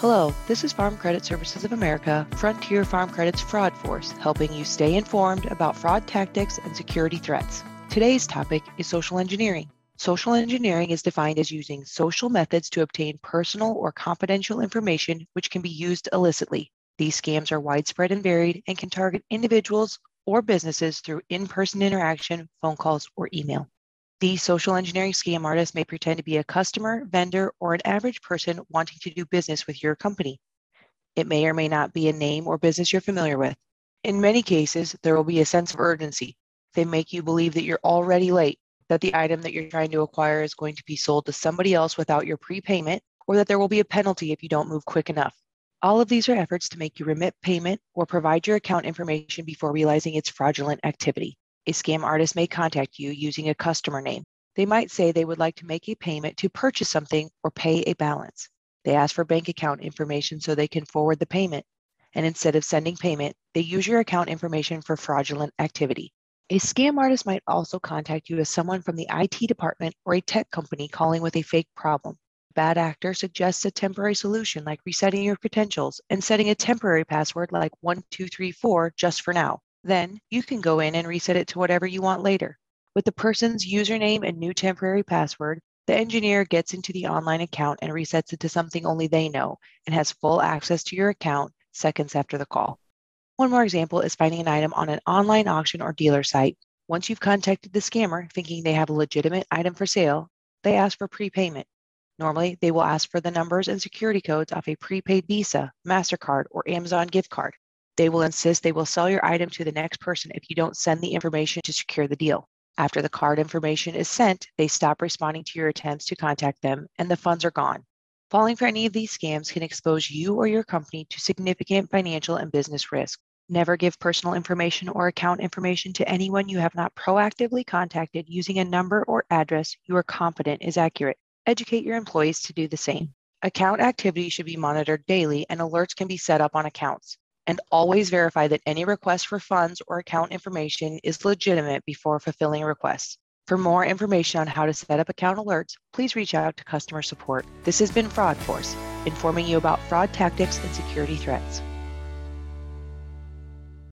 Hello, this is Farm Credit Services of America, Frontier Farm Credit's Fraud Force, helping you stay informed about fraud tactics and security threats. Today's topic is social engineering. Social engineering is defined as using social methods to obtain personal or confidential information which can be used illicitly. These scams are widespread and varied and can target individuals or businesses through in person interaction, phone calls, or email. These social engineering scam artist may pretend to be a customer, vendor, or an average person wanting to do business with your company. It may or may not be a name or business you're familiar with. In many cases, there will be a sense of urgency. They make you believe that you're already late, that the item that you're trying to acquire is going to be sold to somebody else without your prepayment, or that there will be a penalty if you don't move quick enough. All of these are efforts to make you remit payment or provide your account information before realizing it's fraudulent activity. A scam artist may contact you using a customer name. They might say they would like to make a payment to purchase something or pay a balance. They ask for bank account information so they can forward the payment. And instead of sending payment, they use your account information for fraudulent activity. A scam artist might also contact you as someone from the IT department or a tech company calling with a fake problem. Bad actor suggests a temporary solution like resetting your credentials and setting a temporary password like 1234 just for now. Then you can go in and reset it to whatever you want later. With the person's username and new temporary password, the engineer gets into the online account and resets it to something only they know and has full access to your account seconds after the call. One more example is finding an item on an online auction or dealer site. Once you've contacted the scammer thinking they have a legitimate item for sale, they ask for prepayment. Normally, they will ask for the numbers and security codes off a prepaid Visa, MasterCard, or Amazon gift card. They will insist they will sell your item to the next person if you don't send the information to secure the deal. After the card information is sent, they stop responding to your attempts to contact them and the funds are gone. Falling for any of these scams can expose you or your company to significant financial and business risk. Never give personal information or account information to anyone you have not proactively contacted using a number or address you are confident is accurate. Educate your employees to do the same. Account activity should be monitored daily and alerts can be set up on accounts and always verify that any request for funds or account information is legitimate before fulfilling a request. For more information on how to set up account alerts, please reach out to customer support. This has been Fraud Force, informing you about fraud tactics and security threats.